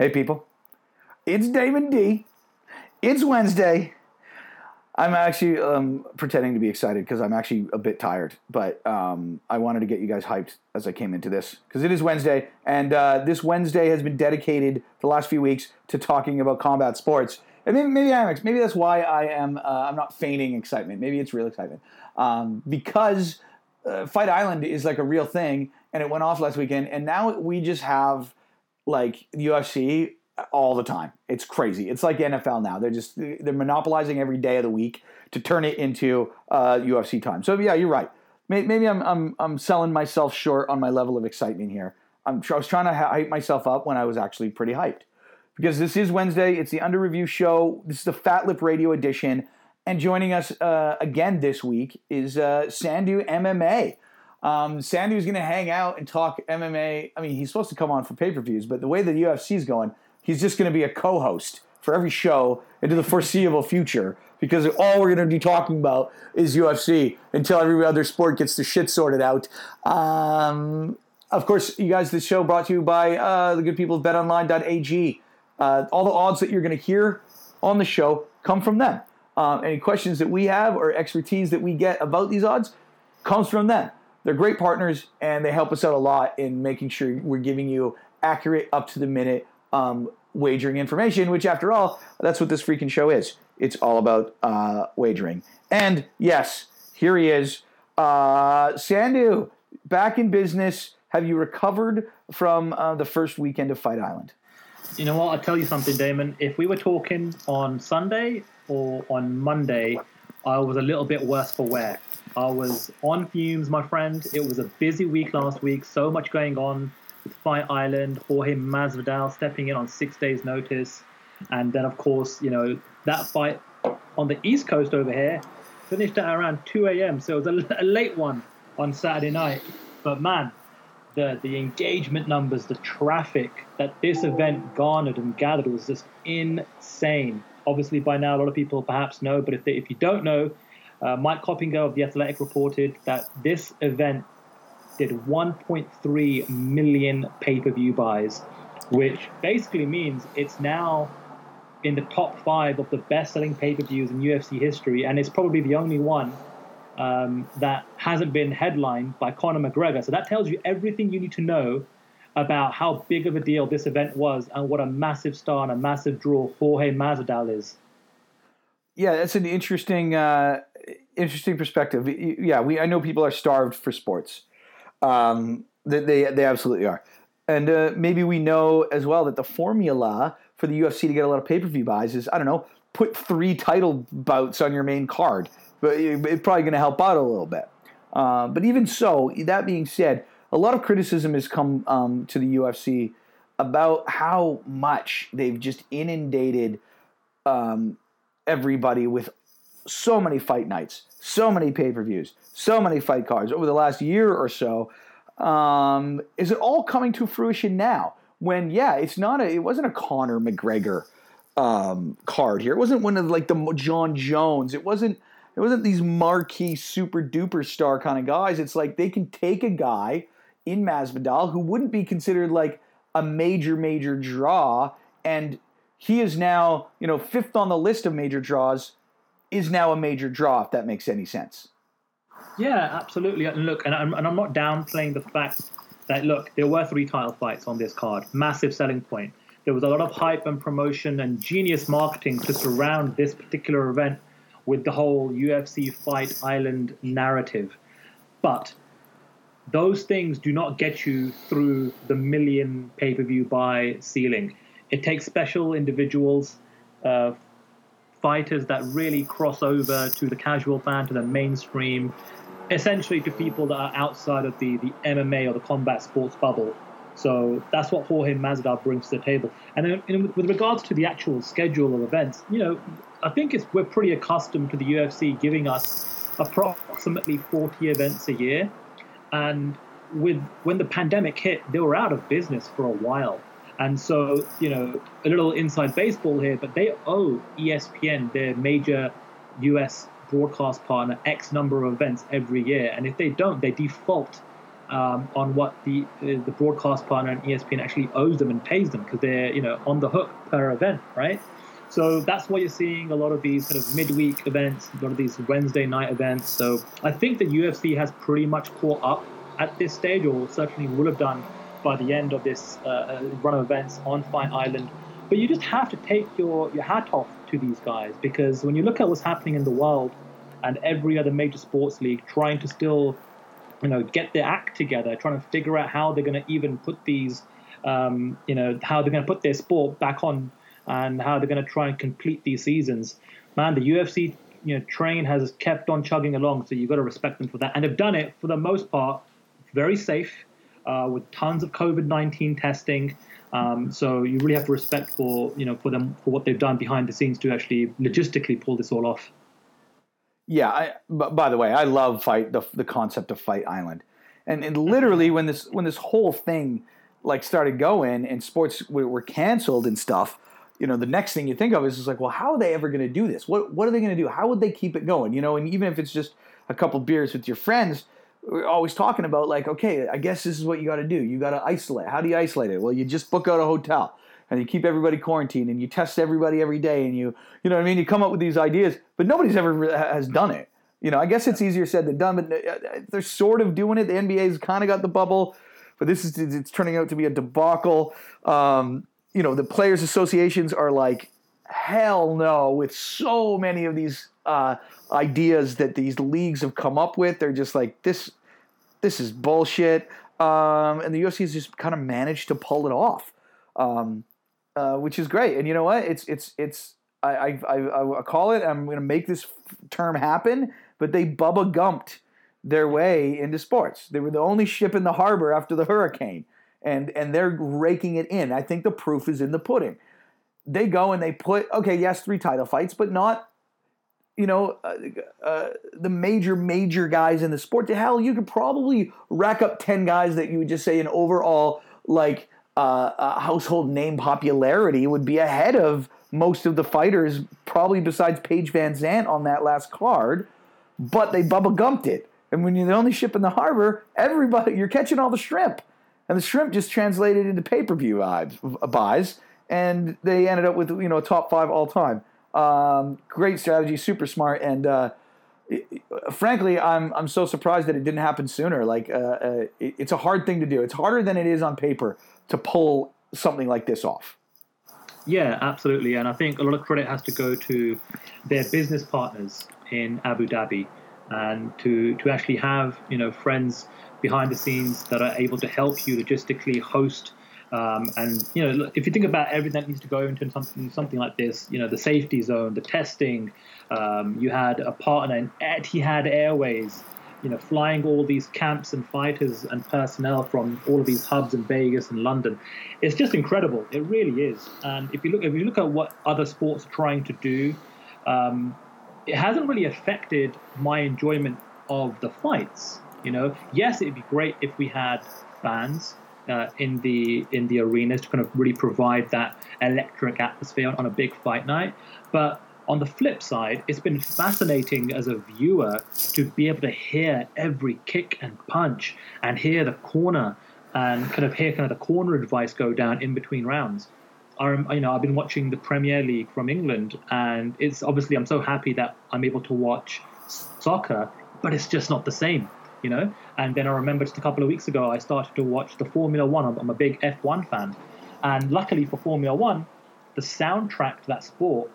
Hey, people. It's Damon D. It's Wednesday. I'm actually um, pretending to be excited because I'm actually a bit tired, but um, I wanted to get you guys hyped as I came into this because it is Wednesday, and uh, this Wednesday has been dedicated the last few weeks to talking about combat sports. And maybe, maybe I'm maybe that's why I am uh, I'm not feigning excitement. Maybe it's real excitement um, because uh, Fight Island is like a real thing, and it went off last weekend, and now we just have like UFC all the time. It's crazy. It's like NFL now. They're just they're monopolizing every day of the week to turn it into uh, UFC time. So yeah, you're right. Maybe I'm I'm I'm selling myself short on my level of excitement here. I'm I was trying to hype myself up when I was actually pretty hyped because this is Wednesday. It's the Under Review show. This is the Fat Lip Radio edition, and joining us uh, again this week is uh, Sandhu MMA. Um, is going to hang out and talk MMA. I mean, he's supposed to come on for pay per views, but the way the UFC is going, he's just going to be a co host for every show into the foreseeable future because all we're going to be talking about is UFC until every other sport gets the shit sorted out. Um, of course, you guys, this show brought to you by uh, the good people of betonline.ag. Uh, all the odds that you're going to hear on the show come from them. Um, any questions that we have or expertise that we get about these odds comes from them. They're great partners and they help us out a lot in making sure we're giving you accurate, up to the minute um, wagering information, which, after all, that's what this freaking show is. It's all about uh, wagering. And yes, here he is. Uh, Sandhu, back in business. Have you recovered from uh, the first weekend of Fight Island? You know what? I'll tell you something, Damon. If we were talking on Sunday or on Monday, I was a little bit worse for wear. I was on fumes, my friend. It was a busy week last week, so much going on with Fight Island, Jorge Masvidal stepping in on six days' notice. And then, of course, you know, that fight on the East Coast over here finished at around 2 a.m. So it was a, a late one on Saturday night. But man, the, the engagement numbers, the traffic that this event garnered and gathered was just insane. Obviously, by now, a lot of people perhaps know, but if, they, if you don't know, uh, Mike Coppinger of The Athletic reported that this event did 1.3 million pay per view buys, which basically means it's now in the top five of the best selling pay per views in UFC history, and it's probably the only one um, that hasn't been headlined by Conor McGregor. So that tells you everything you need to know about how big of a deal this event was and what a massive star and a massive draw Jorge Masvidal is. Yeah, that's an interesting, uh, interesting perspective. Yeah, we I know people are starved for sports. Um, they, they, they absolutely are. And uh, maybe we know as well that the formula for the UFC to get a lot of pay per view buys is I don't know, put three title bouts on your main card. But it's probably going to help out a little bit. Uh, but even so, that being said, a lot of criticism has come um, to the UFC about how much they've just inundated um, everybody with so many fight nights, so many pay per views, so many fight cards over the last year or so. Um, is it all coming to fruition now? When yeah, it's not a, it wasn't a Conor McGregor um, card here. It wasn't one of like the Jon Jones. It wasn't it wasn't these marquee super duper star kind of guys. It's like they can take a guy in Masvidal who wouldn't be considered like a major major draw, and he is now you know fifth on the list of major draws is now a major draw, if that makes any sense. Yeah, absolutely. And look, and I'm, and I'm not downplaying the fact that, look, there were three title fights on this card, massive selling point. There was a lot of hype and promotion and genius marketing to surround this particular event with the whole UFC Fight Island narrative. But those things do not get you through the million pay per view buy ceiling. It takes special individuals, uh, fighters that really cross over to the casual fan, to the mainstream, essentially to people that are outside of the, the MMA or the combat sports bubble. So that's what Jorge Masvidal brings to the table. And then with regards to the actual schedule of events, you know, I think it's, we're pretty accustomed to the UFC giving us approximately 40 events a year. And with when the pandemic hit, they were out of business for a while. And so, you know, a little inside baseball here, but they owe ESPN, their major US broadcast partner, X number of events every year. And if they don't, they default um, on what the the broadcast partner and ESPN actually owes them and pays them because they're you know on the hook per event, right? So that's why you're seeing a lot of these kind of midweek events, a lot of these Wednesday night events. So I think the UFC has pretty much caught up at this stage, or certainly will have done by the end of this uh, uh run of events on Fight Island. But you just have to take your, your hat off to these guys because when you look at what's happening in the world and every other major sports league trying to still you know get their act together, trying to figure out how they're going to even put these, um, you know, how they're going to put their sport back on, and how they're going to try and complete these seasons. Man, the UFC, you know, train has kept on chugging along, so you've got to respect them for that, and they've done it for the most part very safe, uh, with tons of COVID nineteen testing. Um, so you really have to respect for you know for them for what they've done behind the scenes to actually logistically pull this all off. Yeah, I, by the way, I love fight the the concept of Fight Island, and, and literally when this when this whole thing like started going and sports were, were canceled and stuff, you know, the next thing you think of is just like, well, how are they ever going to do this? What what are they going to do? How would they keep it going? You know, and even if it's just a couple beers with your friends, we're always talking about like, okay, I guess this is what you got to do. You got to isolate. How do you isolate it? Well, you just book out a hotel and you keep everybody quarantined and you test everybody every day and you you know what I mean you come up with these ideas but nobody's ever has done it you know I guess it's easier said than done but uh, they're sort of doing it the NBA's kind of got the bubble but this is it's turning out to be a debacle um, you know the players associations are like hell no with so many of these uh, ideas that these leagues have come up with they're just like this this is bullshit um, and the UFC has just kind of managed to pull it off um, uh, which is great. And you know what? It's it's it's I I, I call it. I'm going to make this term happen. But they Bubba Gumped their way into sports. They were the only ship in the harbor after the hurricane, and and they're raking it in. I think the proof is in the pudding. They go and they put okay, yes, three title fights, but not you know, uh, uh, the major, major guys in the sport. To hell, you could probably rack up 10 guys that you would just say an overall, like, uh, uh, household name popularity would be ahead of most of the fighters, probably besides Paige VanZant on that last card. But they bubble gumped it, and when you're the only ship in the harbor, everybody you're catching all the shrimp, and the shrimp just translated into pay per view buys, and they ended up with you know a top five all time. Um, great strategy, super smart, and uh, frankly, I'm I'm so surprised that it didn't happen sooner. Like, uh, uh, it, it's a hard thing to do. It's harder than it is on paper to pull something like this off. Yeah, absolutely. And I think a lot of credit has to go to their business partners in Abu Dhabi and to, to actually have, you know, friends behind the scenes that are able to help you logistically host um, and you know, if you think about everything that needs to go into something something like this, you know, the safety zone, the testing, um, you had a partner in Etihad Airways you know, flying all these camps and fighters and personnel from all of these hubs in Vegas and London. It's just incredible. It really is. And if you look, if you look at what other sports are trying to do, um, it hasn't really affected my enjoyment of the fights. You know, yes, it'd be great if we had fans uh, in the in the arenas to kind of really provide that electric atmosphere on, on a big fight night, but on the flip side, it's been fascinating as a viewer to be able to hear every kick and punch and hear the corner and kind of hear kind of the corner advice go down in between rounds. I, you know, I've been watching the Premier League from England, and it's obviously I'm so happy that I'm able to watch soccer, but it's just not the same, you know. And then I remember just a couple of weeks ago, I started to watch the Formula One. I'm, I'm a big F1 fan, and luckily for Formula One, the soundtrack to that sport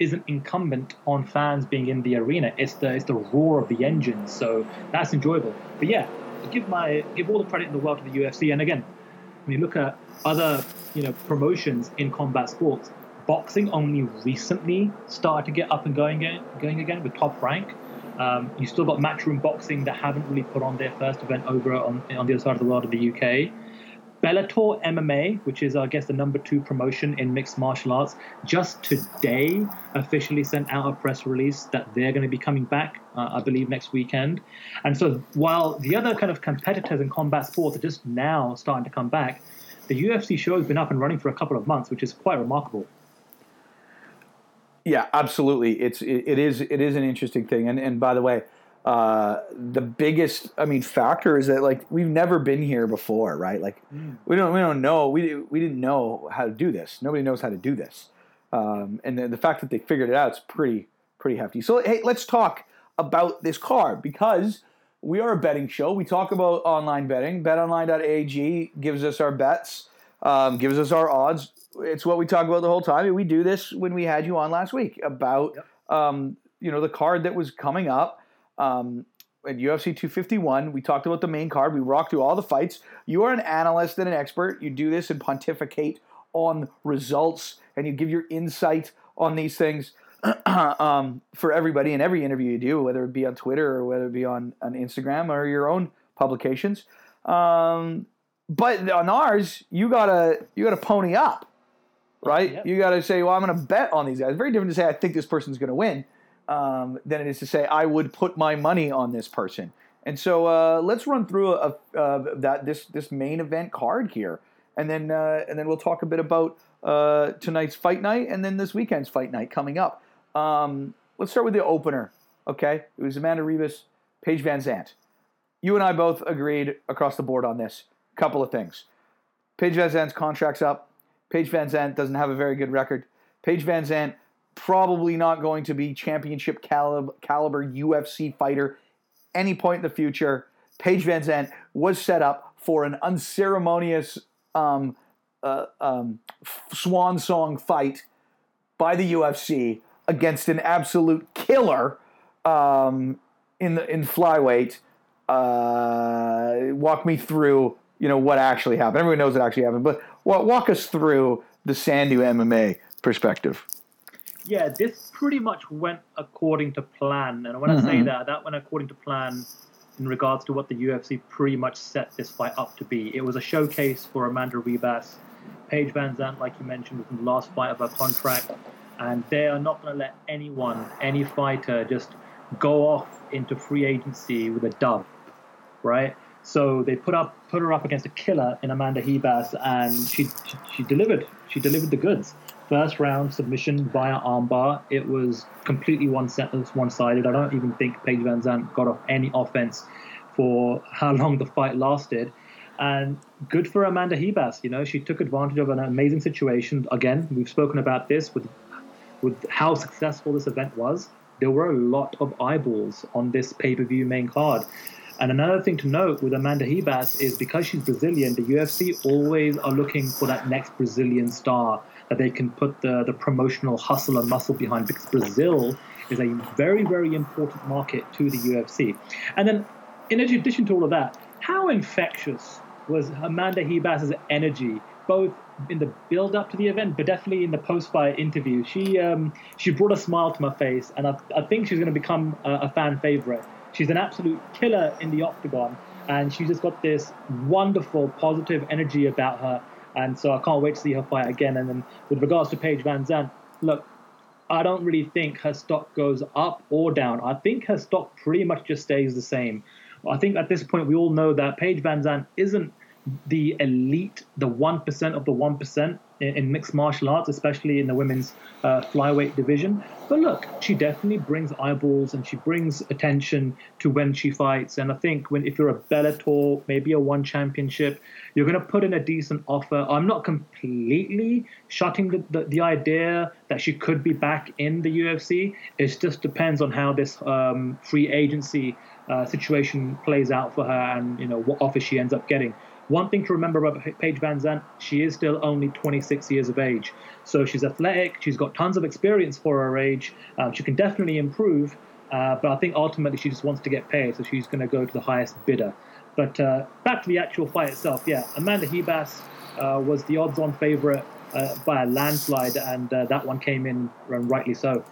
isn't incumbent on fans being in the arena. It's the it's the roar of the engines, so that's enjoyable. But yeah, give my give all the credit in the world to the UFC. And again, when you look at other you know promotions in combat sports, boxing only recently started to get up and going again, going again with Top Rank. Um, you still got Matchroom Boxing that haven't really put on their first event over on, on the other side of the world of the UK. Bellator MMA, which is, I guess, the number two promotion in mixed martial arts, just today officially sent out a press release that they're going to be coming back, uh, I believe, next weekend. And so while the other kind of competitors in combat sports are just now starting to come back, the UFC show has been up and running for a couple of months, which is quite remarkable. Yeah, absolutely. It's it, it is it is an interesting thing. And and by the way, Uh, the biggest, I mean, factor is that like we've never been here before, right? Like Mm. we don't we don't know we we didn't know how to do this. Nobody knows how to do this, um, and the, the fact that they figured it out is pretty pretty hefty. So hey, let's talk about this car because we are a betting show. We talk about online betting. BetOnline.ag gives us our bets, um, gives us our odds. It's what we talk about the whole time. We do this when we had you on last week about Yep. um, you know the card that was coming up. Um, at UFC 251, we talked about the main card. We walked through all the fights. You are an analyst and an expert. You do this and pontificate on results, and you give your insight on these things um, for everybody in every interview you do, whether it be on Twitter or whether it be on, on Instagram or your own publications. Um, but on ours, you gotta you gotta pony up, right? Yep. You gotta say, well, I'm gonna bet on these guys. It's very different to say I think this person's gonna win um, than it is to say I would put my money on this person. And so uh, let's run through a, uh, that this this main event card here, and then uh, and then we'll talk a bit about uh, tonight's fight night and then this weekend's fight night coming up. Um, let's start with the opener. Okay, it was Amanda Ribas, Paige VanZant. You and I both agreed across the board on this. Couple of things. Paige VanZant's contract's up. Paige VanZant doesn't have a very good record. Paige VanZant probably not going to be championship calib- caliber UFC fighter any point in the future. Paige VanZant was set up for an unceremonious um, uh, um, swan song fight by the UFC against an absolute killer um, in the in flyweight. Uh, walk me through, you know, what actually happened. Everyone knows what actually happened, but wa- walk us through the Sandhu MMA perspective. Yeah, this pretty much went according to plan. And when I say Mhm. that, that went according to plan in regards to what the UFC pretty much set this fight up to be. It was a showcase for Amanda Ribas. Paige VanZant, like you mentioned, was in the last fight of her contract. And they are not going to let anyone, any fighter, just go off into free agency with a dub, right? So they put up put her up against a killer in Amanda Ribas, and she, she she delivered. She delivered the goods. First round submission via armbar. It was completely one sentence, one sided. I don't even think Paige VanZant got off any offense for how long the fight lasted. And good for Amanda Ribas. You know, she took advantage of an amazing situation. Again, we've spoken about this with with how successful this event was. There were a lot of eyeballs on this pay per view main card. And another thing to note with Amanda Ribas is because she's Brazilian, the UFC always are looking for that next Brazilian star that they can put the, the promotional hustle and muscle behind because Brazil is a very, very important market to the UFC. And then, in addition to all of that, how infectious was Amanda Ribas's energy, both in the build up to the event, but definitely in the post fight interview? She um, she brought a smile to my face, and I, I think she's going to become a, a fan favorite. She's an absolute killer in the octagon, and she's just got this wonderful, positive energy about her. And so I can't wait to see her fight again. And then with regards to Paige VanZant, look, I don't really think her stock goes up or down. I think her stock pretty much just stays the same. I think at this point we all know that Paige VanZant isn't the elite, the 1% of the 1% in, in mixed martial arts, especially in the women's uh, flyweight division. But look, she definitely brings eyeballs and she brings attention to when she fights. And I think when if you're a Bellator, maybe a one championship, you're going to put in a decent offer. I'm not completely shutting the, the, the idea that she could be back in the UFC. It just depends on how this um, free agency uh, situation plays out for her and you know what offer she ends up getting. One thing to remember about Paige VanZant, she is still only 26 years of age. So she's athletic, she's got tons of experience for her age, um, she can definitely improve, uh, but I think ultimately she just wants to get paid, so she's going to go to the highest bidder. But uh, back to the actual fight itself, yeah, Amanda Ribas uh, was the odds on favorite uh, by a landslide, and uh, that one came in and rightly so.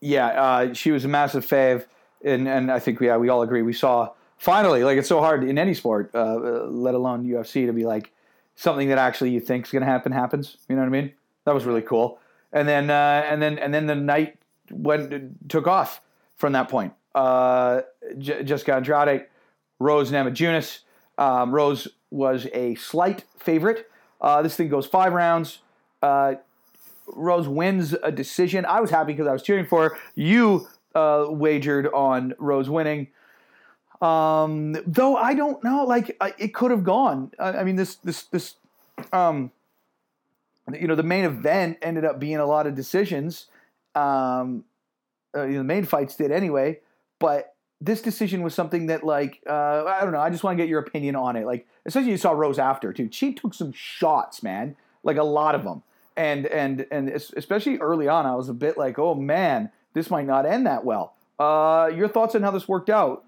Yeah, uh, she was a massive fave, and and I think yeah we all agree we saw finally like it's so hard in any sport, uh, let alone UFC, to be like something that actually you think is going to happen happens. You know what I mean? That was really cool. And then uh, and then and then the night went took off from that point. Uh, J- Jessica Andrade, Rose Namajunas. Um, Rose was a slight favorite. Uh, this thing goes five rounds. Uh, Rose wins a decision. I was happy because I was cheering for her. You uh, wagered on Rose winning. Um, though I don't know, like I, it could have gone. I, I mean, this this this, um, you know, the main event ended up being a lot of decisions. Um, uh, you know, the main fights did anyway, but this decision was something that, like, uh, I don't know. I just want to get your opinion on it. Like, especially you saw Rose after too. She took some shots, man, like a lot of them, and and and especially early on, I was a bit like, oh man, this might not end that well. Uh, your thoughts on how this worked out?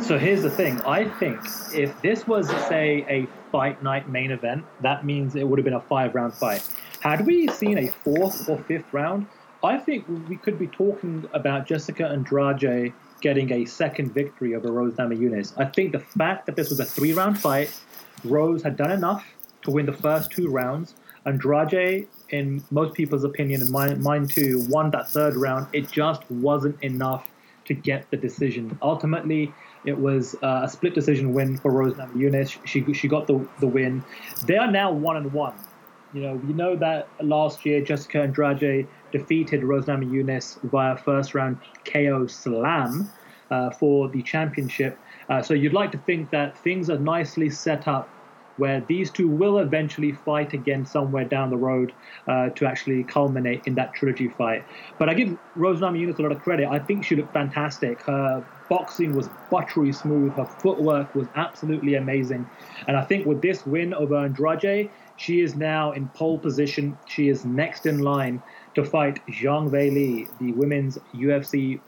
So here's the thing. I think if this was, say, a fight night main event, that means it would have been a five round fight. Had we seen a fourth or fifth round, I think we could be talking about Jessica Andrade getting a second victory over Rose Namajunas. I think the fact that this was a three round fight, Rose had done enough to win the first two rounds. Andrade, in most people's opinion, and mine, mine too, won that third round. It just wasn't enough to get the decision. Ultimately, it was uh, a split decision win for Rose Namajunas. She she got the the win. They are now one and one. You know, we know that last year Jessica Andrade defeated Rose Namajunas via first round KO slam uh, for the championship. Uh, so you'd like to think that things are nicely set up where these two will eventually fight again somewhere down the road uh, to actually culminate in that trilogy fight. But I give Rose Namajunas a lot of credit. I think she looked fantastic. Her boxing was buttery smooth. Her footwork was absolutely amazing. And I think with this win over Andrade, she is now in pole position. She is next in line to fight Zhang Weili, the women's UFC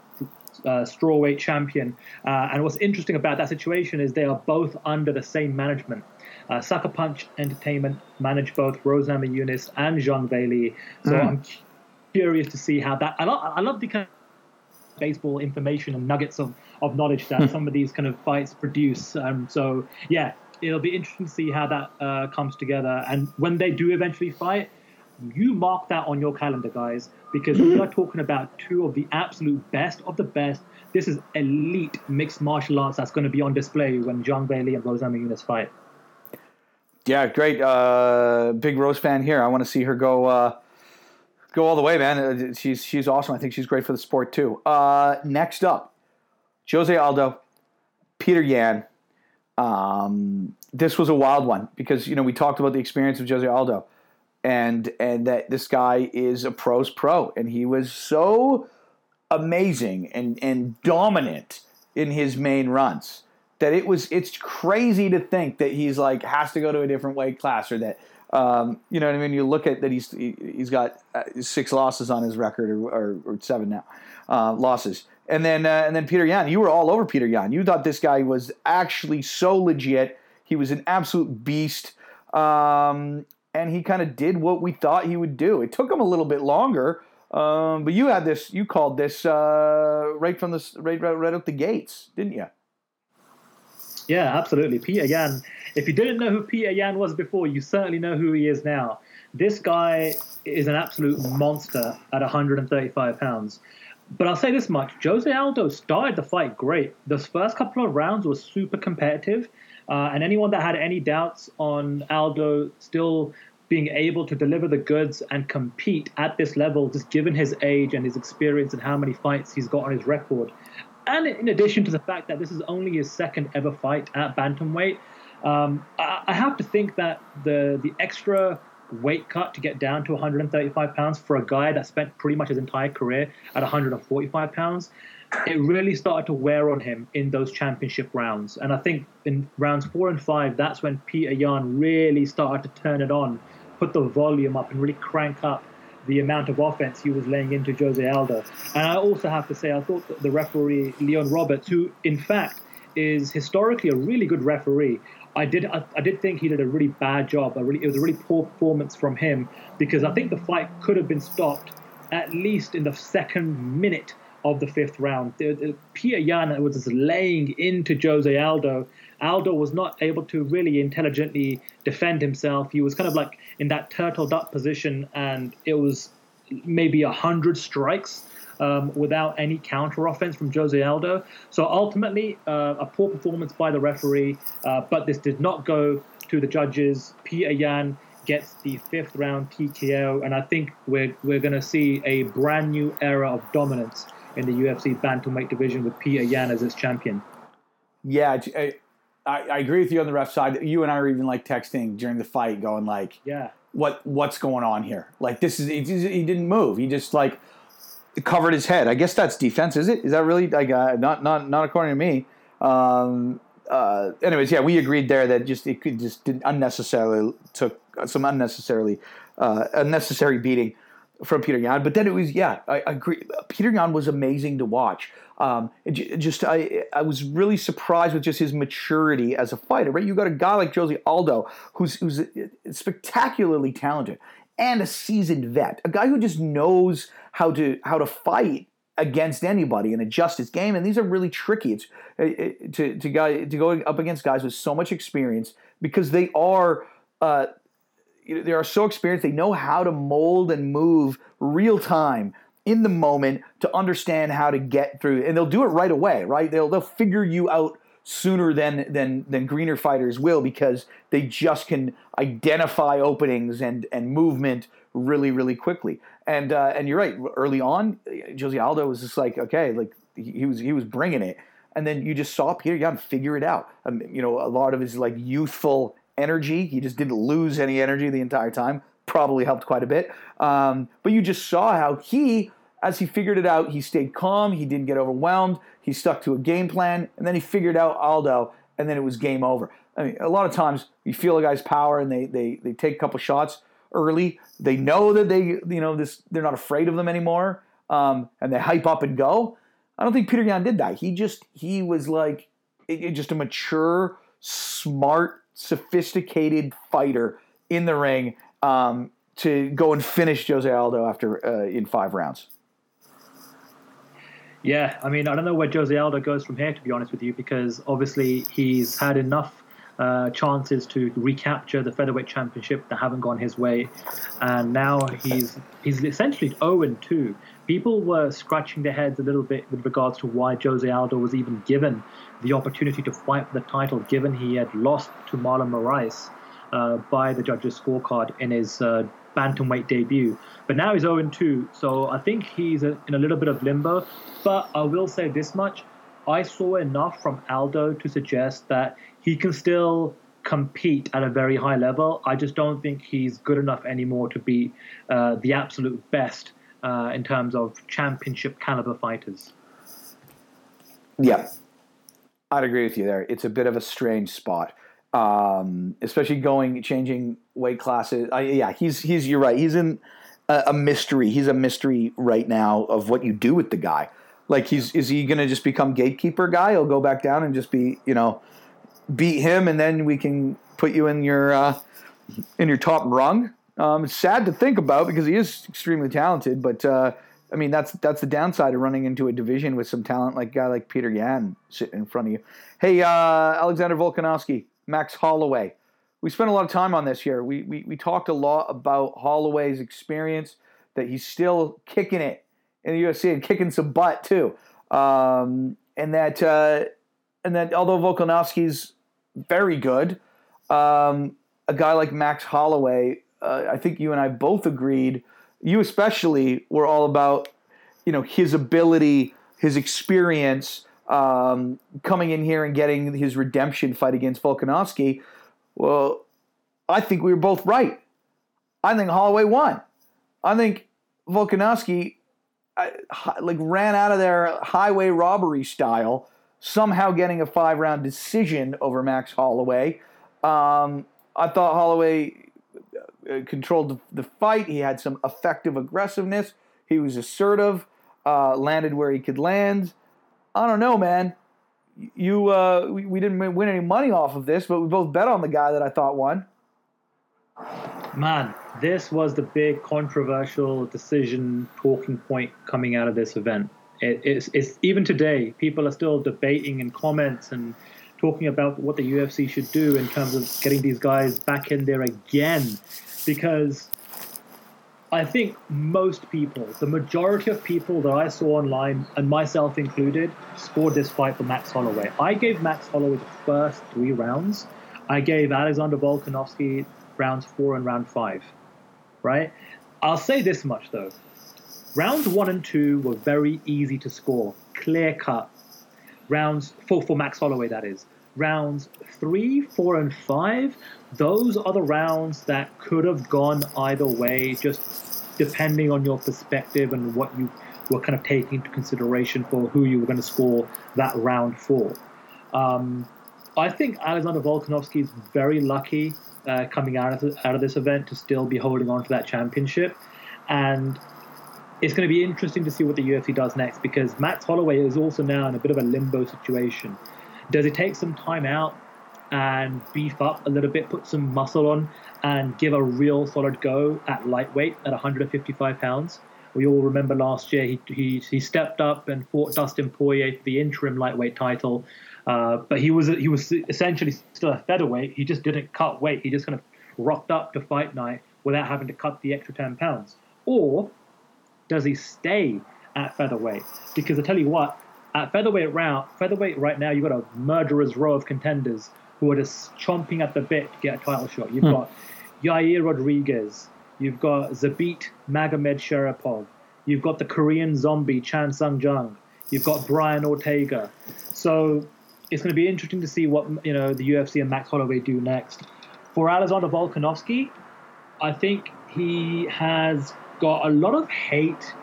uh, strawweight champion. Uh, and what's interesting about that situation is they are both under the same management. Uh, Sucker Punch Entertainment manage both Rose Namajunas and Zhang Weili. So mm. I'm curious to see how that. I love, I love the kind of baseball information and nuggets of, of knowledge that some of these kind of fights produce. Um, so yeah, it'll be interesting to see how that uh, comes together. And when they do eventually fight, you mark that on your calendar, guys, because we are talking about two of the absolute best of the best. This is elite mixed martial arts that's going to be on display when Zhang Weili and Rose Namajunas fight. Yeah, great. Uh, big Rose fan here. I want to see her go uh, go all the way, man. Uh, she's she's awesome. I think she's great for the sport too. Uh, next up, Jose Aldo, Petr Yan. Um, this was a wild one because you know we talked about the experience of Jose Aldo, and and that this guy is a pros pro, and he was so amazing and and dominant in his main runs that it was it's crazy to think that he's like has to go to a different weight class or that um, you know what I mean. You look at that he's he's got uh, six losses on his record or, or, or seven now uh, losses, and then uh, and then Petr Yan. You were all over Petr Yan. You thought this guy was actually so legit. He was an absolute beast, um, and he kind of did what we thought he would do. It took him a little bit longer. Um, but you had this, you called this uh, right from the right, right, right out the gates, didn't you? Yeah, absolutely. Petr Yan. If you didn't know who Petr Yan was before, you certainly know who he is now. This guy is an absolute monster at 135 pounds. But I'll say this much: Jose Aldo started the fight great. Those first couple of rounds were super competitive, uh, and anyone that had any doubts on Aldo still being able to deliver the goods and compete at this level, just given his age and his experience and how many fights he's got on his record, and in addition to the fact that this is only his second ever fight at bantamweight, um, I, I, have to think that the the extra weight cut to get down to 135 pounds for a guy that spent pretty much his entire career at 145 pounds, it really started to wear on him in those championship rounds. And I think in rounds four and five, that's when Petr Yan really started to turn it on, put the volume up, and really crank up the amount of offense he was laying into Jose Aldo. And I also have to say, I thought that the referee, Leon Roberts, who in fact is historically a really good referee, I did I, I, did think he did a really bad job. Really, it was a really poor performance from him because I think the fight could have been stopped at least in the second minute of the fifth round. Petr Yan was just laying into Jose Aldo. Aldo was not able to really intelligently defend himself. He was kind of like in that turtle duck position, and it was maybe a hundred strikes um, without any counter offense from Jose Aldo. So ultimately, uh, a poor performance by the referee, uh, but this did not go to the judges. Petr Yan gets the fifth round TKO, and I think we're we're going to see a brand new era of dominance in the UFC bantamweight division with Petr Yan as its champion. Yeah, I, agree with you on the ref side. You and I were even like texting during the fight, going like, "Yeah, what what's going on here? Like this is he, he didn't move. He just like covered his head. I guess that's defense, is it? Is that really like uh, not not not according to me? Um, uh, anyways, yeah, we agreed there that just it could just unnecessarily took some unnecessarily uh, unnecessary beating from Petr Yan. But then it was yeah, I, I agree. Petr Yan was amazing to watch. Um, just I I was really surprised with just his maturity as a fighter. Right, you got a guy like Jose Aldo who's who's spectacularly talented and a seasoned vet, a guy who just knows how to how to fight against anybody and adjust his game. And these are really tricky. It's it, to to guy to go up against guys with so much experience because they are. Uh, they are so experienced. They know how to mold and move real time in the moment to understand how to get through, and they'll do it right away. Right? They'll they'll figure you out sooner than than than greener fighters will because they just can identify openings and and movement really really quickly. And uh, and you're right. Early on, Jose Aldo was just like okay, like he was he was bringing it, and then you just saw Petr Yan figure it out. Um, you know, a lot of his like youthful energy. He just didn't lose any energy the entire time. Probably helped quite a bit. Um, but you just saw how he, as he figured it out, he stayed calm. He didn't get overwhelmed. He stuck to a game plan, and then he figured out Aldo, and then it was game over. I mean, a lot of times you feel a guy's power, and they they they take a couple shots early. They know that they you know this they're not afraid of them anymore, um, and they hype up and go. I don't think Petr Yan did that. He just he was like it, it just a mature, smart, sophisticated fighter in the ring um, to go and finish Jose Aldo after uh, in five rounds. Yeah, I mean, I don't know where Jose Aldo goes from here, to be honest with you, because obviously he's had enough uh, chances to recapture the featherweight championship that haven't gone his way, and now he's he's essentially 0 2. People were scratching their heads a little bit with regards to why Jose Aldo was even given the opportunity to fight for the title, given he had lost to Marlon Moraes uh, by the judges' scorecard in his uh, bantamweight debut. But now he's 0 2, so I think he's in a little bit of limbo. But I will say this much I saw enough from Aldo to suggest that he can still compete at a very high level. I just don't think he's good enough anymore to be uh, the absolute best uh, in terms of championship caliber fighters. Yeah, I'd agree with you there. It's a bit of a strange spot um, especially going changing weight classes. Yeah, he's he's you're right. He's in a, a, mystery. He's a mystery right now of what you do with the guy. Like he's is he going to just become gatekeeper guy? He'll go back down and just be you know beat him, and then we can put you in your uh, in your top rung. Um, it's sad to think about because he is extremely talented, but uh, I mean that's that's the downside of running into a division with some talent like a guy like Petr Yan sitting in front of you. Hey, uh, Alexander Volkanovski, Max Holloway. We spent a lot of time on this here. We, we, we talked a lot about Holloway's experience, that he's still kicking it in the UFC and kicking some butt too. Um, and that uh, and that although Volkanovski's very good, um, a guy like Max Holloway, uh, I think you and I both agreed, you especially were all about, you know, his ability, his experience, um, coming in here and getting his redemption fight against Volkanovski. Well, I think we were both right. I think Holloway won. I think Volkanovski like ran out of their highway robbery style, somehow getting a five round decision over Max Holloway. Um, I thought Holloway uh, controlled the, fight. He had some effective aggressiveness. He was assertive, uh, landed where he could land. I don't know, man. You, uh, we, we didn't win any money off of this, but we both bet on the guy that I thought won. Man, this was the big controversial decision talking point coming out of this event. It, it's, it's even today, people are still debating in comments and talking about what the UFC should do in terms of getting these guys back in there again, because I think most people, the majority of people that I saw online, and myself included, scored this fight for Max Holloway. I gave Max Holloway the first three rounds. I gave Alexander Volkanovski rounds four and round five. Right? I'll say this much though. rounds one and two were very easy to score, clear cut. Rounds for for Max Holloway, that is. Rounds three, four, and five, those are the rounds that could have gone either way, just depending on your perspective and what you were kind of taking into consideration for who you were going to score that round for. Um, I think Alexander Volkanovski is very lucky uh, coming out of out of this event to still be holding on to that championship, and it's going to be interesting to see what the UFC does next because Max Holloway is also now in a bit of a limbo situation. Does he take some time out and beef up a little bit, put some muscle on, and give a real solid go at lightweight at 155 pounds? We all remember last year he, he, he stepped up and fought Dustin Poirier for the interim lightweight title, uh, but he was he was essentially still a featherweight. He just didn't cut weight. He just kind of rocked up to fight night without having to cut the extra 10 pounds. Or does he stay at featherweight? Because I tell you what, at featherweight round, featherweight right now, you've got a murderer's row of contenders who are just chomping at the bit to get a title shot. You've hmm. got Yair Rodriguez, you've got Zabit Magomedsharipov, you've got the Korean zombie Chan Sung Jung, you've got Brian Ortega. So it's going to be interesting to see what you know the UFC and Max Holloway do next. For Alexander Volkanovski, I think he has got a lot of hate,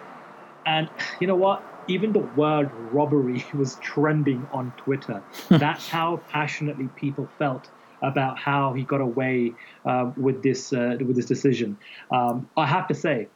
and you know what? Even the word robbery was trending on Twitter. That's how passionately people felt about how he got away uh, with this uh, with this decision. Um, I have to say,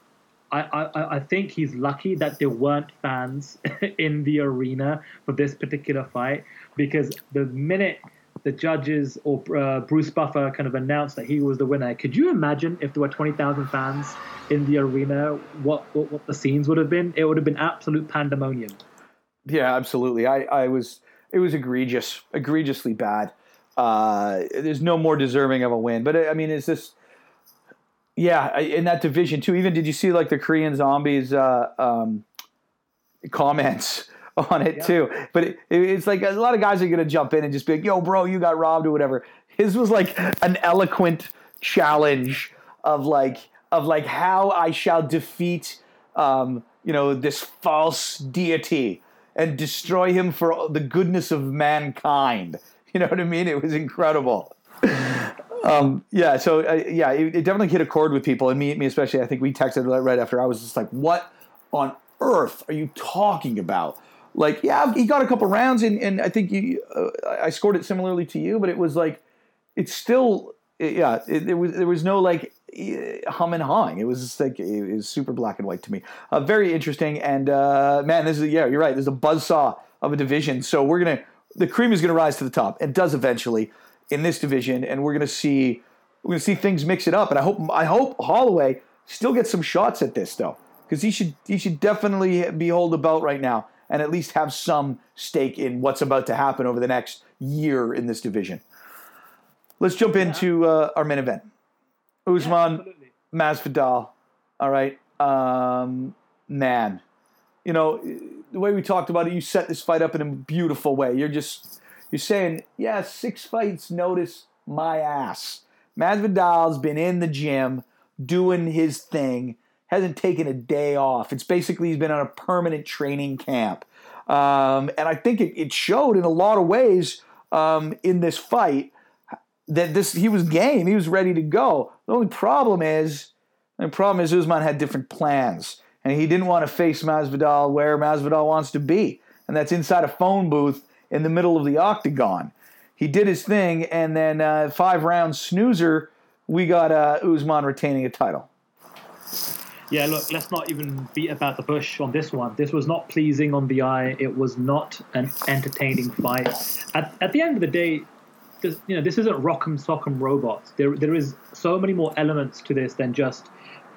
I, I, I, think he's lucky that there weren't fans in the arena for this particular fight because the minute the judges or uh, Bruce Buffer kind of announced that he was the winner, could you imagine if there were 20,000 fans in the arena, what, what, what the scenes would have been? It would have been absolute pandemonium. Yeah, absolutely. I, I was it was egregious, egregiously bad. Uh, there's no more deserving of a win, but I mean, is this? Yeah, in that division too. Even did you see like the Korean zombies uh, um, comments? on it too. But it, it's like a lot of guys are going to jump in and just be like, "Yo, bro, you got robbed" or whatever. His was like an eloquent challenge of like of like how I shall defeat, um, you know, this false deity and destroy him for the goodness of mankind. You know what I mean? It was incredible. um, yeah, so uh, yeah, it, it, definitely hit a chord with people, and me, me especially. I think we texted right after. I was just like, "What on earth are you talking about?" Like yeah, he got a couple rounds, and, and I think you, uh, I scored it similarly to you, but it was like it's still yeah, it, there was there was no like hum and hawing. It was just like it was super black and white to me. Uh, very interesting, and uh, man, this is yeah, you're right. There's a buzz saw of a division, so we're gonna the cream is gonna rise to the top. and does eventually in this division, and we're gonna see we're gonna see things mix it up. And I hope I hope Holloway still gets some shots at this though, because he should he should definitely be hold belt right now and at least have some stake in what's about to happen over the next year in this division. Let's jump into uh, our main event. Usman yeah, Masvidal. All right, um, man. You know the way we talked about it. You set this fight up in a beautiful way. You're just you're saying, yeah, six fights. Notice my ass. Masvidal's been in the gym doing his thing hasn't taken a day off. It's basically he's been on a permanent training camp. Um, and I think it, it, showed in a lot of ways um, in this fight that this he was game. He was ready to go. The only problem is, the problem is Usman had different plans, and he didn't want to face Masvidal where Masvidal wants to be, and that's inside a phone booth in the middle of the octagon. He did his thing, and then uh, five round snoozer, we got uh, Usman retaining a title. Yeah, look, let's not even beat about the bush on this one. This was not pleasing on the eye. It was not an entertaining fight. At, at the end of the day, this, you know, this isn't Rock'em Sock'em Robots. There, there is so many more elements to this than just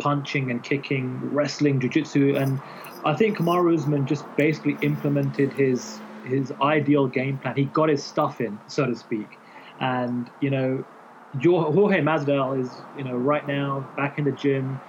punching and kicking, wrestling, jiu-jitsu, and I think Kamaru Usman just basically implemented his his ideal game plan. He got his stuff in, so to speak, and you know, Jorge Masvidal is you know right now back in the gym,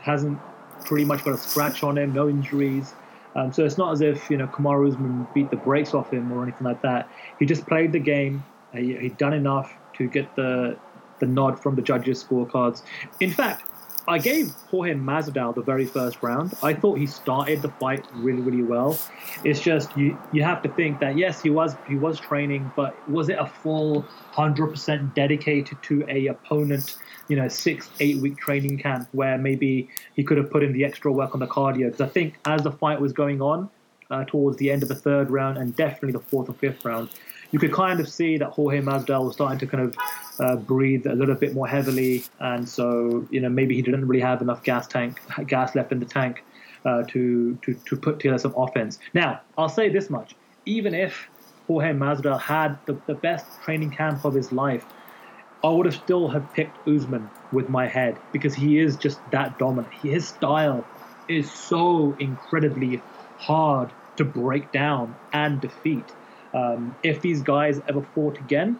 hasn't pretty much got a scratch on him, no injuries. Um, so it's not as if you know Kamaru Usman beat the brakes off him or anything like that. He just played the game. He, he'd done enough to get the the nod from the judges' scorecards. In fact, I gave Jorge Masvidal the very first round. I thought he started the fight really, really well. It's just you you have to think that yes, he was he was training, but was it a full hundred percent dedicated to a opponent? You know, six eight week training camp where maybe he could have put in the extra work on the cardio. Because I think as the fight was going on, uh, towards the end of the third round and definitely the fourth or fifth round, you could kind of see that Jorge Masvidal was starting to kind of uh, breathe a little bit more heavily, and so you know maybe he didn't really have enough gas tank gas left in the tank uh, to, to to put together some offense. Now I'll say this much: even if Jorge Masvidal had the, the best training camp of his life, I would have still have picked Usman with my head because he is just that dominant. His style is so incredibly hard to break down and defeat. Um, if these guys ever fought again,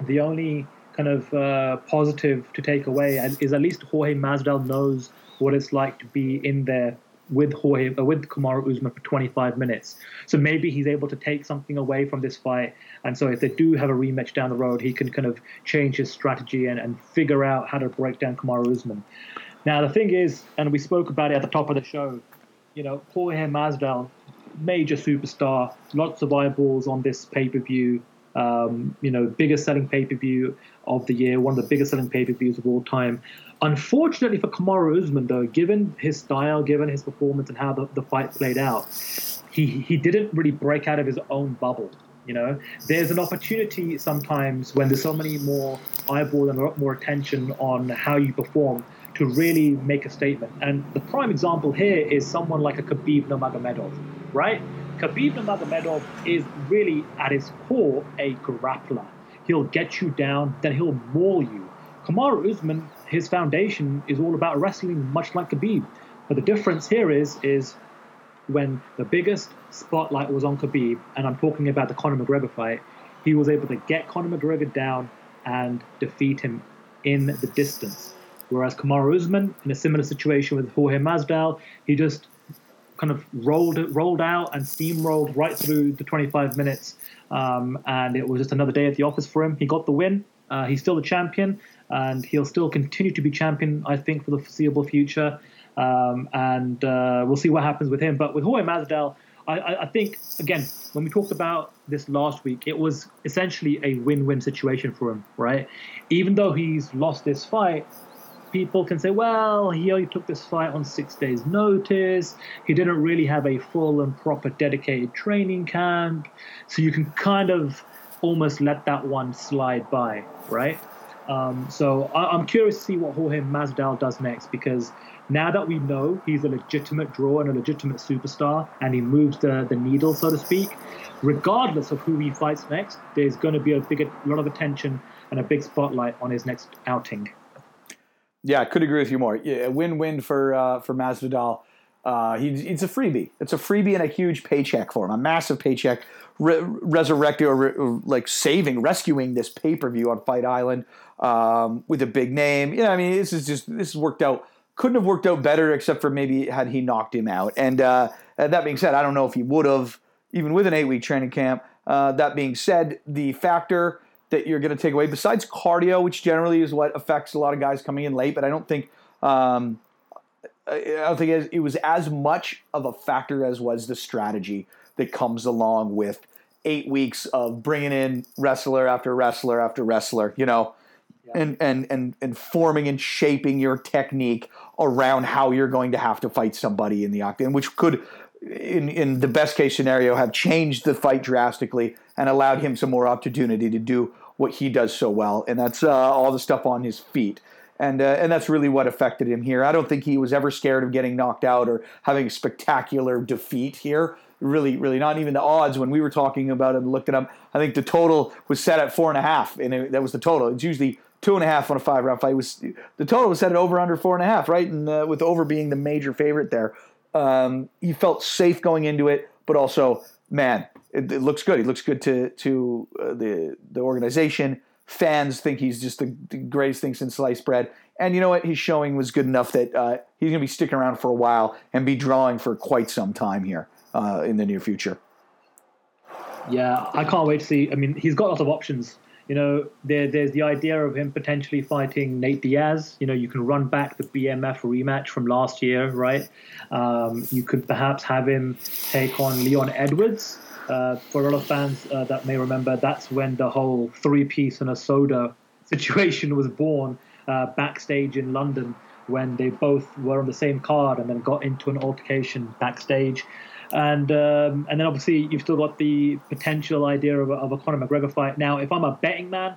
the only kind of uh, positive to take away is at least Jorge Masvidal knows what it's like to be in there with Jorge uh, with Kamaru Usman for 25 minutes. So maybe he's able to take something away from this fight, and so if they do have a rematch down the road, he can kind of change his strategy and, and figure out how to break down Kamaru Usman. Now the thing is, and we spoke about it at the top of the show, you know, Jorge Masvidal major superstar, lots of eyeballs on this pay per view. Um, you know, biggest selling pay per view of the year, one of the biggest selling pay per views of all time. Unfortunately for Kamaru Usman, though, given his style, given his performance, and how the, the fight played out, he he didn't really break out of his own bubble. You know, there's an opportunity sometimes when there's so many more eyeballs and a lot more attention on how you perform to really make a statement. And the prime example here is someone like a Khabib Nurmagomedov, right? Khabib Nurmagomedov is really at his core a grappler. He'll get you down, then he'll maul you. Kamaru Usman, his foundation is all about wrestling, much like Khabib. But the difference here is, is when the biggest spotlight was on Khabib, and I'm talking about the Conor McGregor fight, he was able to get Conor McGregor down and defeat him in the distance. Whereas Kamaru Usman, in a similar situation with Jorge Masvidal, he just kind of rolled rolled out and steamrolled right through the 25 minutes, um, and it was just another day at the office for him. He got the win. Uh, he's still the champion, and he'll still continue to be champion, I think, for the foreseeable future. Um, and uh, we'll see what happens with him. But with Jorge Masvidal, I, I, think again when we talked about this last week, it was essentially a win-win situation for him, right? Even though he's lost this fight, people can say, well, he only took this fight on six days' notice. He didn't really have a full and proper dedicated training camp. So you can kind of almost let that one slide by, right? Um, so I, am curious to see what Jorge Masvidal does next because now that we know he's a legitimate draw and a legitimate superstar and he moves the, the needle, so to speak, regardless of who he fights next, there's going to be a big lot of attention and a big spotlight on his next outing. Yeah, I could agree with you more. Yeah, win-win for uh, for Masvidal. Uh, he, it's a freebie. It's a freebie and a huge paycheck for him, a massive paycheck, re- resurrecting or, re- like saving, rescuing this pay per view on Fight Island um, with a big name. Yeah, I mean, this is just this has worked out. Couldn't have worked out better, except for maybe had he knocked him out. And, uh, and that being said, I don't know if he would have, even with an eight week training camp. Uh, that being said, the factor that you're going to take away besides cardio, which generally is what affects a lot of guys coming in late. But I don't think um, I don't think it was as much of a factor as was the strategy that comes along with eight weeks of bringing in wrestler after wrestler after wrestler. You know. Yeah. And, and and and forming and shaping your technique around how you're going to have to fight somebody in the octagon, which could in, in the best case scenario, have changed the fight drastically and allowed him some more opportunity to do what he does so well, and that's uh, all the stuff on his feet. And, uh, and that's really what affected him here. I don't think he was ever scared of getting knocked out or having a spectacular defeat here. Really, really, not even the odds when we were talking about it and looked it up. I think the total was set at four and a half, and it, that was the total. It's usually two and a half on a five round fight. It was the total was set at over under four and a half, right? And uh, with over being the major favorite there, um, he felt safe going into it, but also, man, it, it looks good. He looks good to to uh, the the organization. Fans think he's just the, the, greatest thing since sliced bread. And you know what? His showing was good enough that uh, he's going to be sticking around for a while and be drawing for quite some time here uh, in the near future. Yeah, I can't wait to see. I mean, he's got lots of options. You know, there, there's the idea of him potentially fighting Nate Diaz. You know, you can run back the BMF rematch from last year, right? Um, you could perhaps have him take on Leon Edwards. Uh, for a lot of fans uh, that may remember, that's when the whole three piece and a soda situation was born uh, backstage in London when they both were on the same card and then got into an altercation backstage. And um, and then obviously you've still got the potential idea of a, of a Conor McGregor fight. Now, if I'm a betting man,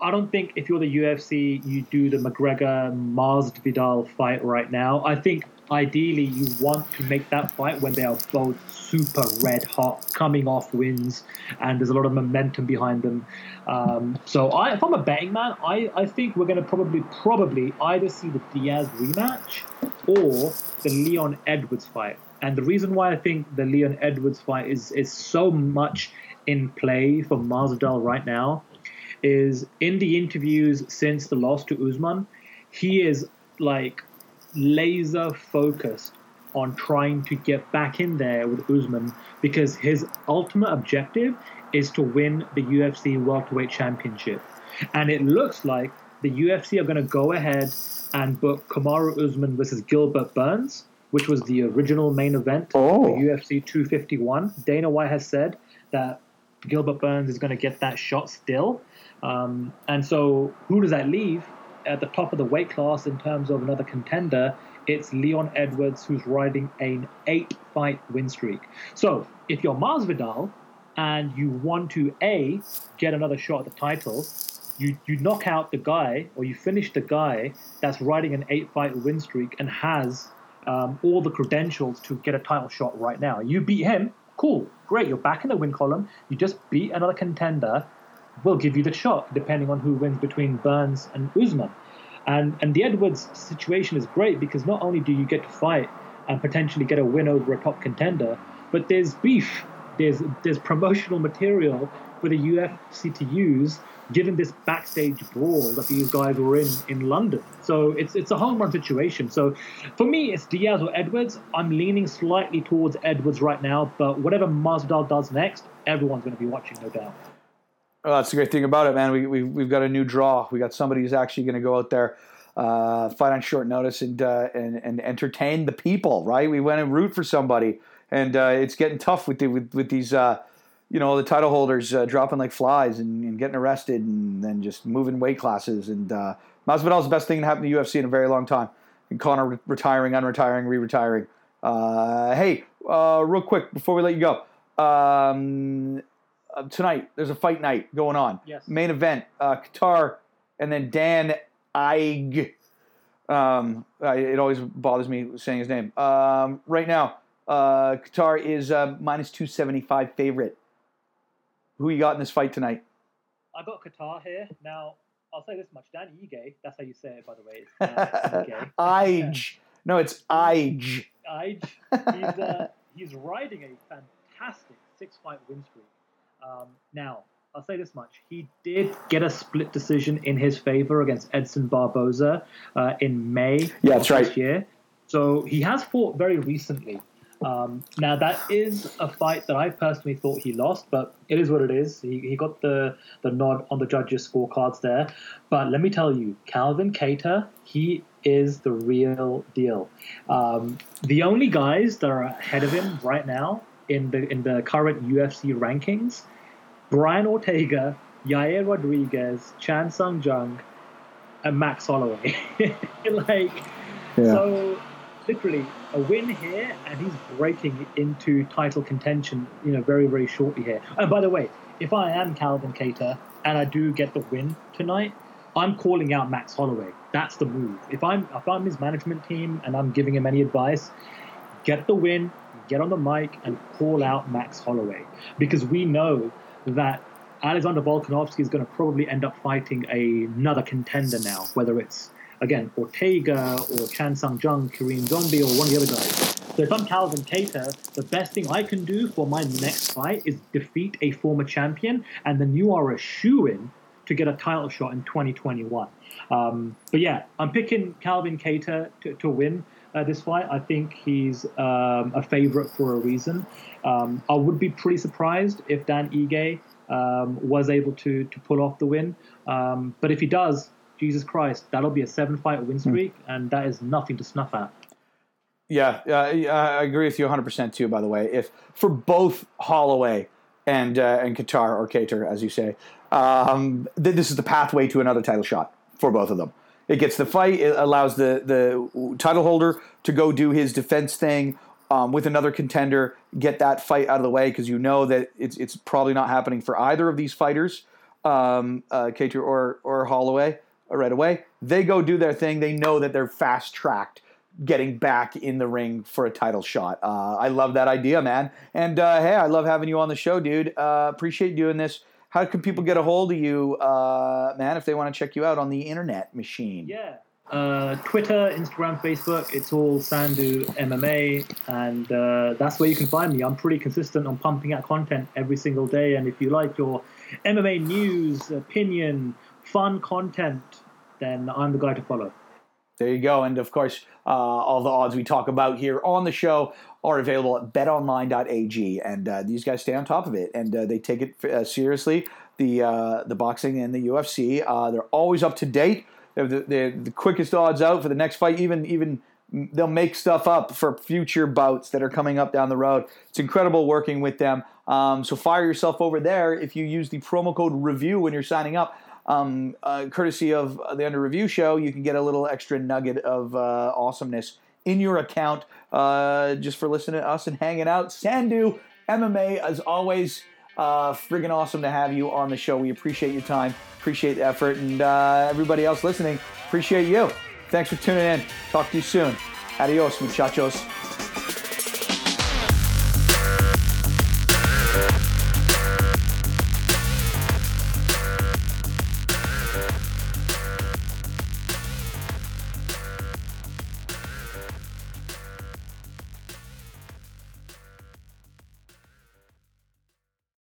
I don't think if you're the UFC, you do the McGregor Mars Vidal fight right now. I think ideally you want to make that fight when they are both super red hot, coming off wins, and there's a lot of momentum behind them. Um, so I, if I'm a betting man, I, I think we're going to probably probably either see the Diaz rematch or the Leon Edwards fight. And the reason why I think the Leon Edwards fight is is so much in play for Masvidal right now is in the interviews since the loss to Usman, he is like laser focused on trying to get back in there with Usman because his ultimate objective is to win the UFC welterweight championship. And it looks like the UFC are going to go ahead and book Kamaru Usman versus Gilbert Burns, which was the original main event Oh. for UFC 251. Dana White has said that Gilbert Burns is going to get that shot still. Um, and so, who does that leave at the top of the weight class in terms of another contender? It's Leon Edwards, who's riding an eight fight win streak. So, if you're Masvidal and you want to A, get another shot at the title, you, you knock out the guy or you finish the guy that's riding an eight fight win streak and has um, all the credentials to get a title shot right now. You beat him, cool, great. You're back in the win column. You just beat another contender. We'll give you the shot, depending on who wins between Burns and Usman. And and the Edwards situation is great because not only do you get to fight and potentially get a win over a top contender, but there's beef, there's there's promotional material for the UFC to use, given this backstage brawl that these guys were in in London. So it's it's a home run situation. So for me, it's Diaz or Edwards. I'm leaning slightly towards Edwards right now, but whatever Masvidal does next, everyone's going to be watching, no doubt. Well, that's the great thing about it, man. We, we, we've got a new draw. We got somebody who's actually going to go out there, uh, fight on short notice, and, uh, and and entertain the people. Right? We went and root for somebody, and uh, it's getting tough with the, with, with these, uh, you know, the title holders uh, dropping like flies and, and getting arrested, and then just moving weight classes. And uh, Masvidal's the best thing to happen to UFC in a very long time. And Conor re- retiring, unretiring, re-retiring. Uh, hey, real quick before we let you go. Um, uh, tonight there's a fight night going on. Yes. Main event, uh, Kattar, and then Dan Ige. Um, I, it always bothers me saying his name. Um, right now, uh, Kattar is uh, minus two seventy five favorite. Who you got in this fight tonight? I got Kattar here. Now, I'll say this much. Dan Ige, that's how you say it, by the way. It's Dan Ige. No, it's Ige. Ige. He's, uh, he's riding a fantastic six fight win streak. Um, now, I'll say this much. He did get a split decision in his favor against Edson Barboza uh, in May Yeah, that's right. this year. So he has fought very recently. Um, now, that is a fight that I personally thought he lost, but it is what it is. He, he got the, the nod on the judges' scorecards there. But let me tell you, Calvin Kattar, he is the real deal. Um, the only guys that are ahead of him right now in the in the current UFC rankings, Brian Ortega, Yair Rodriguez, Chan Sung Jung, and Max Holloway. like so literally a win here and he's breaking into title contention, you know, very, very shortly here. And by the way, if I am Calvin Kattar and I do get the win tonight, I'm calling out Max Holloway. That's the move. If I'm if I'm his management team and I'm giving him any advice, get the win, get on the mic and call out Max Holloway. Because we know that Alexander Volkanovski is going to probably end up fighting another contender now, whether it's again Ortega or Chan Sung Jung, Korean Zombie, or one of the other guys. So if I'm Calvin Kattar, the best thing I can do for my next fight is defeat a former champion, and then you are a shoe in to get a title shot in 2021. Um, but yeah, I'm picking Calvin Kattar to, to win uh, this fight. I think he's um, a favorite for a reason. Um, I would be pretty surprised if Dan Ige um, was able to to pull off the win. Um, but if he does, Jesus Christ, that'll be a seven fight win streak, and that is nothing to snuff at. Yeah, uh, I agree with you 100% too, by the way. If for both Holloway and uh, and Qatar or Cater, as you say, um, th- this is the pathway to another title shot for both of them. It gets the fight. It allows the the title holder to go do his defense thing um, with another contender, get that fight out of the way because you know that it's it's probably not happening for either of these fighters, um, uh, Kattar or or Holloway, uh, right away. They go do their thing. They know that they're fast tracked getting back in the ring for a title shot. Uh, I love that idea, man. And uh, hey, I love having you on the show, dude. Uh, appreciate doing this. How can people get a hold of you, uh, man, if they want to check you out on the internet machine? Yeah. Uh, Twitter, Instagram, Facebook, it's all Sandhu MMA, and uh, that's where you can find me. I'm pretty consistent on pumping out content every single day, and if you like your MMA news, opinion, fun content, then I'm the guy to follow. There you go. And of course, uh, all the odds we talk about here on the show are available at betonline.ag. And uh, these guys stay on top of it and uh, they take it uh, seriously. The, uh, the boxing and the UFC, uh, they're always up to date. They're the, they're the quickest odds out for the next fight. Even even they'll make stuff up for future bouts that are coming up down the road. It's incredible working with them. Um, so fire yourself over there if you use the promo code review when you're signing up um, uh, courtesy of the Under Review show, you can get a little extra nugget of uh, awesomeness in your account uh, just for listening to us and hanging out. Sandhu MMA, as always, uh, friggin' awesome to have you on the show. We appreciate your time, appreciate the effort, and uh, everybody else listening, appreciate you. Thanks for tuning in. Talk to you soon. Adios, muchachos.